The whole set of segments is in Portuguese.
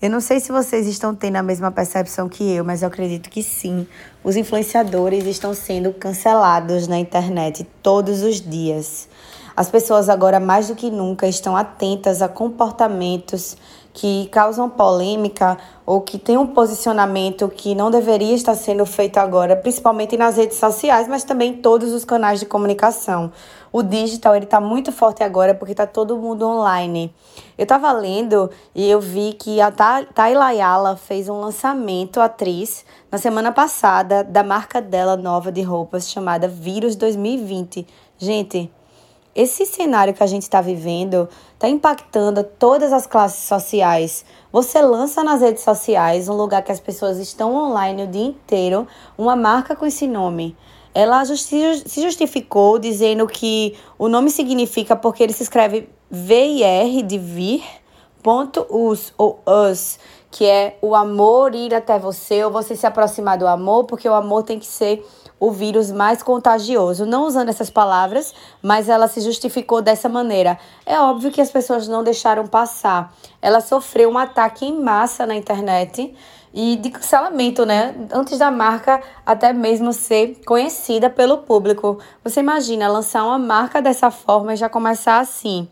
Eu não sei se vocês estão tendo a mesma percepção que eu, mas eu acredito que sim. Os influenciadores estão sendo cancelados na internet todos os dias. As pessoas agora mais do que nunca estão atentas a comportamentos que causam polêmica ou que têm um posicionamento que não deveria estar sendo feito agora, principalmente nas redes sociais, mas também em todos os canais de comunicação. O digital ele está muito forte agora porque está todo mundo online. Eu estava lendo e eu vi que a Tayla Ayala fez um lançamento atriz na semana passada da marca dela nova de roupas chamada Vírus 2020. Gente, esse cenário que a gente está vivendo está impactando todas as classes sociais. Você lança nas redes sociais, um lugar que as pessoas estão online o dia inteiro, uma marca com esse nome. Ela se justificou dizendo que o nome significa porque ele se escreve V-I-R de vir, ponto us ou us, que é o amor ir até você ou você se aproximar do amor, porque o amor tem que ser o vírus mais contagioso. Não usando essas palavras, mas ela se justificou dessa maneira. É óbvio que as pessoas não deixaram passar. Ela sofreu um ataque em massa na internet e de cancelamento, né? Antes da marca até mesmo ser conhecida pelo público. Você imagina lançar uma marca dessa forma e já começar assim.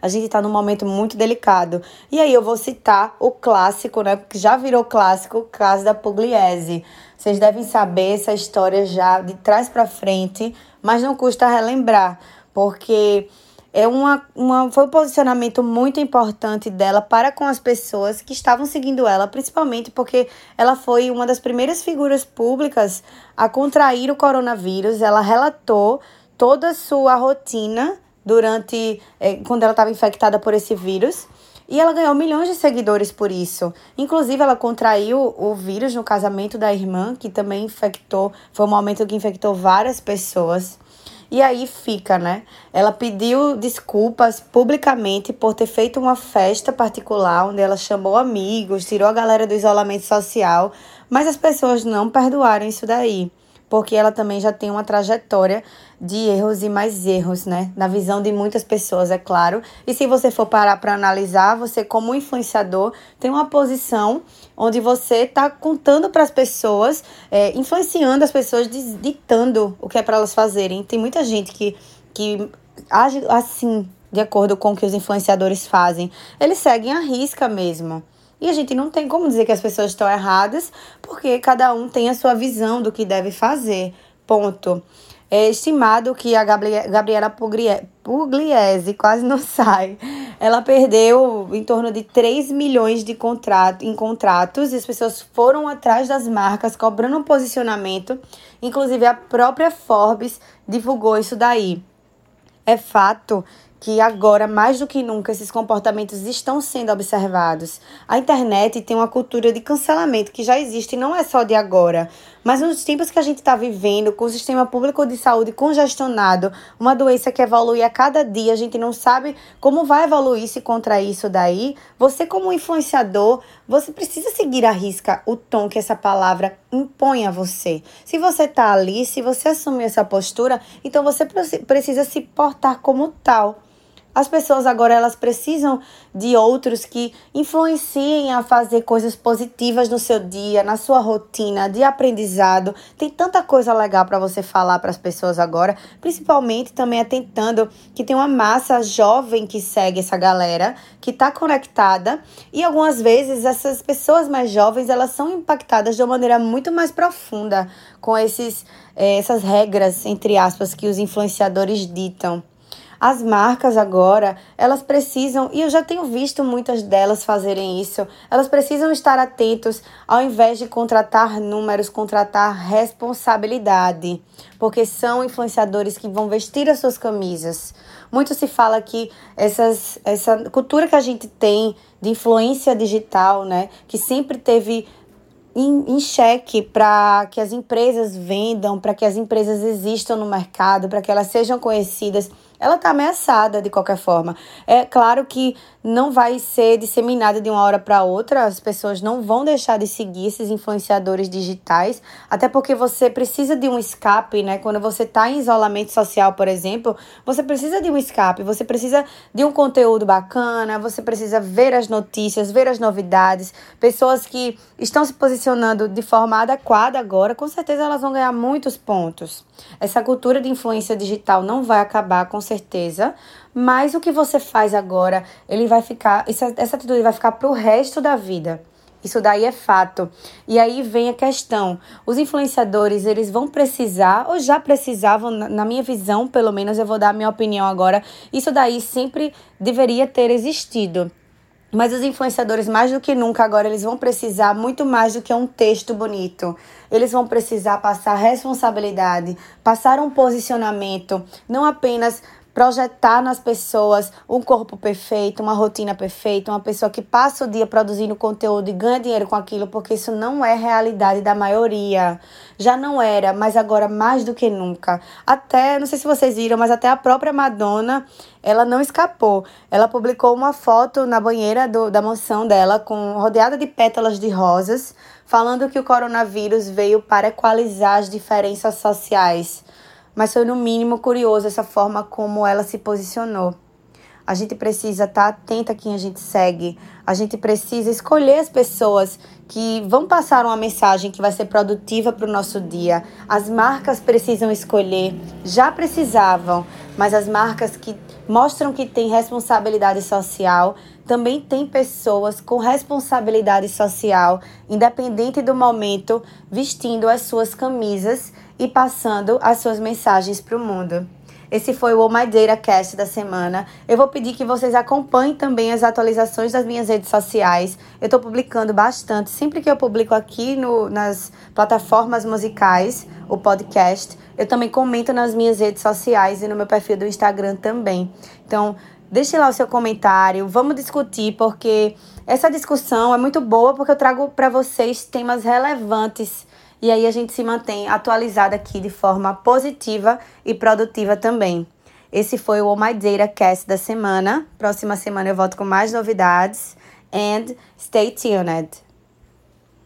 A gente está num momento muito delicado. E aí eu vou citar o clássico, né? Que já virou clássico, o caso da Pugliese. Vocês devem saber essa história já de trás para frente, mas não custa relembrar, porque é uma, uma, foi um posicionamento muito importante dela para com as pessoas que estavam seguindo ela, principalmente porque ela foi uma das primeiras figuras públicas a contrair o coronavírus. Ela relatou toda a sua rotina durante é, quando ela estava infectada por esse vírus. E ela ganhou milhões de seguidores por isso. Inclusive, ela contraiu o vírus no casamento da irmã, que também infectou. Foi um momento que infectou várias pessoas. E aí fica, né? Ela pediu desculpas publicamente por ter feito uma festa particular onde ela chamou amigos, tirou a galera do isolamento social, mas as pessoas não perdoaram isso daí porque ela também já tem uma trajetória de erros e mais erros, né? Na visão de muitas pessoas, é claro. E se você for parar para analisar, você, como influenciador, tem uma posição onde você está contando para as pessoas, é, influenciando as pessoas, ditando o que é para elas fazerem. Tem muita gente que, que age assim, de acordo com o que os influenciadores fazem. Eles seguem a risca mesmo. E a gente não tem como dizer que as pessoas estão erradas, porque cada um tem a sua visão do que deve fazer. Ponto. É estimado que a Gabriela Pugliese quase não sai. Ela perdeu em torno de 3 milhões de contrato, em contratos e as pessoas foram atrás das marcas cobrando um posicionamento. Inclusive a própria Forbes divulgou isso daí. É fato que agora, mais do que nunca, esses comportamentos estão sendo observados. A internet tem uma cultura de cancelamento que já existe, não é só de agora, mas nos tempos que a gente está vivendo, com o sistema público de saúde congestionado, uma doença que evolui a cada dia, a gente não sabe como vai evoluir-se contra isso daí. Você, como influenciador, você precisa seguir a risca o tom que essa palavra impõe a você. Se você está ali, se você assumir essa postura, então você precisa se portar como tal. As pessoas agora elas precisam de outros que influenciem a fazer coisas positivas no seu dia, na sua rotina de aprendizado. Tem tanta coisa legal para você falar para as pessoas agora, principalmente também atentando que tem uma massa jovem que segue essa galera, que está conectada e algumas vezes essas pessoas mais jovens elas são impactadas de uma maneira muito mais profunda com esses eh, essas regras entre aspas que os influenciadores ditam. As marcas agora, elas precisam, e eu já tenho visto muitas delas fazerem isso, elas precisam estar atentos ao invés de contratar números, contratar responsabilidade, porque são influenciadores que vão vestir as suas camisas. Muito se fala que essas, essa cultura que a gente tem de influência digital, né, que sempre teve em, em xeque para que as empresas vendam, para que as empresas existam no mercado, para que elas sejam conhecidas ela está ameaçada de qualquer forma. É claro que não vai ser disseminada de uma hora para outra, as pessoas não vão deixar de seguir esses influenciadores digitais, até porque você precisa de um escape, né? Quando você está em isolamento social, por exemplo, você precisa de um escape, você precisa de um conteúdo bacana, você precisa ver as notícias, ver as novidades, pessoas que estão se posicionando de forma adequada agora, com certeza elas vão ganhar muitos pontos. Essa cultura de influência digital não vai acabar, com certeza, mas o que você faz agora, ele vai ficar, essa, essa atitude vai ficar para o resto da vida. Isso daí é fato. E aí vem a questão: os influenciadores, eles vão precisar, ou já precisavam, na minha visão, pelo menos eu vou dar a minha opinião agora, isso daí sempre deveria ter existido. Mas os influenciadores, mais do que nunca, agora eles vão precisar muito mais do que um texto bonito. Eles vão precisar passar responsabilidade, passar um posicionamento, não apenas projetar nas pessoas um corpo perfeito, uma rotina perfeita, uma pessoa que passa o dia produzindo conteúdo e ganha dinheiro com aquilo, porque isso não é realidade da maioria. Já não era, mas agora mais do que nunca. Até, não sei se vocês viram, mas até a própria Madonna, ela não escapou. Ela publicou uma foto na banheira do, da mansão dela, com rodeada de pétalas de rosas, falando que o coronavírus veio para equalizar as diferenças sociais mas foi no mínimo curioso essa forma como ela se posicionou. A gente precisa estar tá atenta a quem a gente segue. A gente precisa escolher as pessoas que vão passar uma mensagem que vai ser produtiva para o nosso dia. As marcas precisam escolher, já precisavam, mas as marcas que mostram que têm responsabilidade social também têm pessoas com responsabilidade social, independente do momento, vestindo as suas camisas e passando as suas mensagens para o mundo. Esse foi o Oh My Data Cast da semana. Eu vou pedir que vocês acompanhem também as atualizações das minhas redes sociais. Eu estou publicando bastante. Sempre que eu publico aqui no, nas plataformas musicais, o podcast, eu também comento nas minhas redes sociais e no meu perfil do Instagram também. Então, deixe lá o seu comentário, vamos discutir, porque essa discussão é muito boa, porque eu trago para vocês temas relevantes e aí a gente se mantém atualizado aqui de forma positiva e produtiva também. Esse foi o Oh My Data Cast da semana. Próxima semana eu volto com mais novidades. And stay tuned.